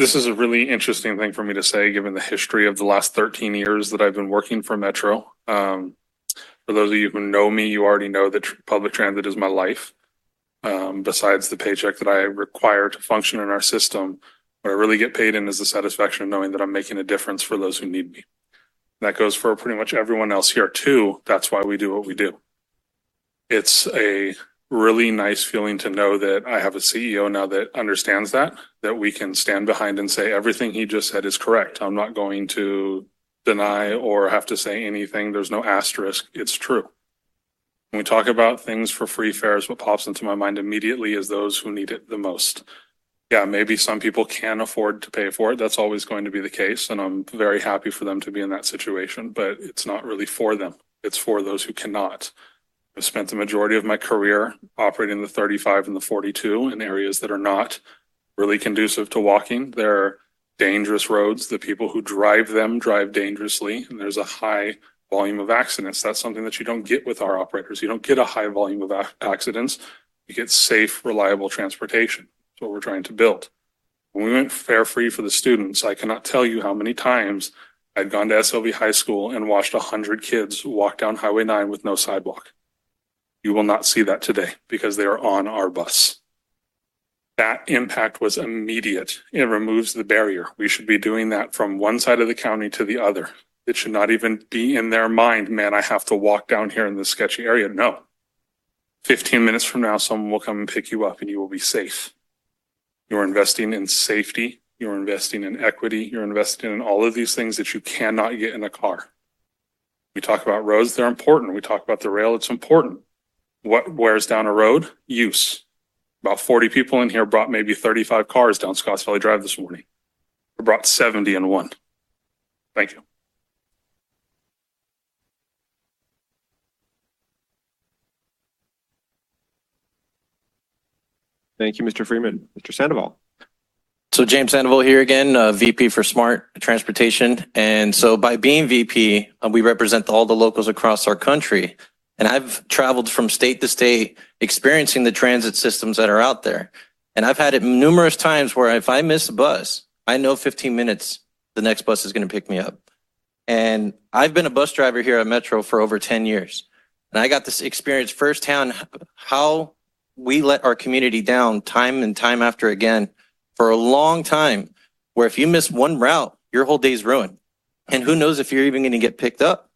This is a really interesting thing for me to say, given the history of the last 13 years that I've been working for Metro. Um, for those of you who know me, you already know that tr- public transit is my life. Um, besides the paycheck that I require to function in our system, what I really get paid in is the satisfaction of knowing that I'm making a difference for those who need me. That goes for pretty much everyone else here too. That's why we do what we do. It's a really nice feeling to know that I have a CEO now that understands that, that we can stand behind and say everything he just said is correct. I'm not going to deny or have to say anything. There's no asterisk. It's true. When we talk about things for free fares, what pops into my mind immediately is those who need it the most. Yeah, maybe some people can afford to pay for it. That's always going to be the case. And I'm very happy for them to be in that situation, but it's not really for them. It's for those who cannot. I've spent the majority of my career operating the 35 and the 42 in areas that are not really conducive to walking. They're dangerous roads. The people who drive them drive dangerously, and there's a high volume of accidents. That's something that you don't get with our operators. You don't get a high volume of a- accidents. You get safe, reliable transportation. That's what we're trying to build. When we went fare free for the students, I cannot tell you how many times I'd gone to SLV High School and watched 100 kids walk down Highway 9 with no sidewalk. You will not see that today because they are on our bus. That impact was immediate. It removes the barrier. We should be doing that from one side of the county to the other. It should not even be in their mind, man, I have to walk down here in this sketchy area. No. 15 minutes from now, someone will come and pick you up and you will be safe. You're investing in safety. You're investing in equity. You're investing in all of these things that you cannot get in a car. We talk about roads, they're important. We talk about the rail, it's important. What wears down a road? Use. About 40 people in here brought maybe 35 cars down Scotts Valley Drive this morning. We brought 70 in one. Thank you. Thank you, Mr. Freeman. Mr. Sandoval. So James Sandoval here again, uh, VP for Smart Transportation. And so by being VP, uh, we represent all the locals across our country. And I've traveled from state to state experiencing the transit systems that are out there. And I've had it numerous times where if I miss a bus, I know 15 minutes, the next bus is going to pick me up. And I've been a bus driver here at Metro for over 10 years. And I got this experience firsthand how we let our community down time and time after again for a long time, where if you miss one route, your whole day's ruined. And who knows if you're even going to get picked up.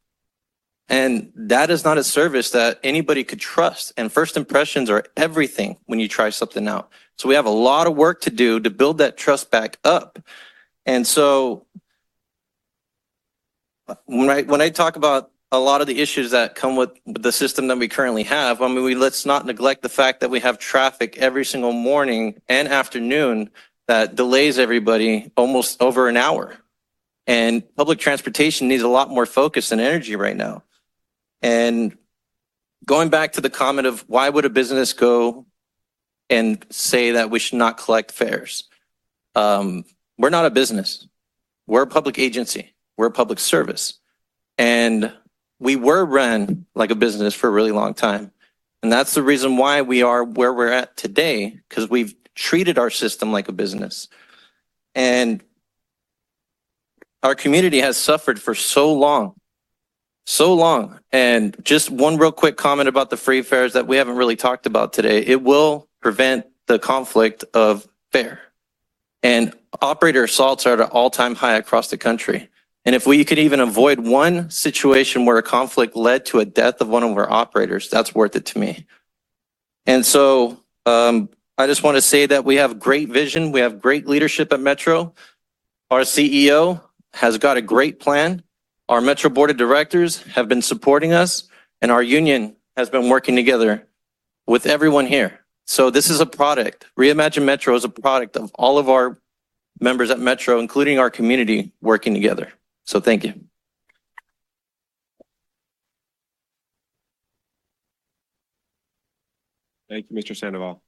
And that is not a service that anybody could trust. And first impressions are everything when you try something out. So we have a lot of work to do to build that trust back up. And so when I, when I talk about a lot of the issues that come with the system that we currently have, I mean, we, let's not neglect the fact that we have traffic every single morning and afternoon that delays everybody almost over an hour. And public transportation needs a lot more focus and energy right now. And going back to the comment of why would a business go and say that we should not collect fares? Um, we're not a business. We're a public agency. We're a public service. And we were run like a business for a really long time. And that's the reason why we are where we're at today, because we've treated our system like a business. And our community has suffered for so long so long. And just one real quick comment about the free fares that we haven't really talked about today. It will prevent the conflict of fare. And operator assaults are at an all-time high across the country. And if we could even avoid one situation where a conflict led to a death of one of our operators, that's worth it to me. And so um, I just want to say that we have great vision. We have great leadership at Metro. Our CEO has got a great plan. Our Metro Board of Directors have been supporting us and our union has been working together with everyone here. So this is a product. Reimagine Metro is a product of all of our members at Metro, including our community working together. So thank you. Thank you, Mr. Sandoval.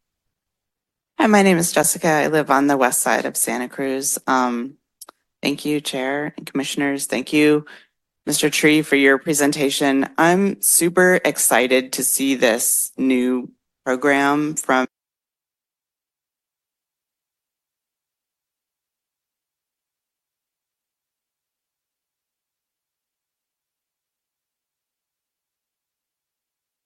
Hi, my name is Jessica. I live on the west side of Santa Cruz. Um, thank you, Chair and Commissioners. Thank you, Mr. Tree, for your presentation. I'm super excited to see this new program from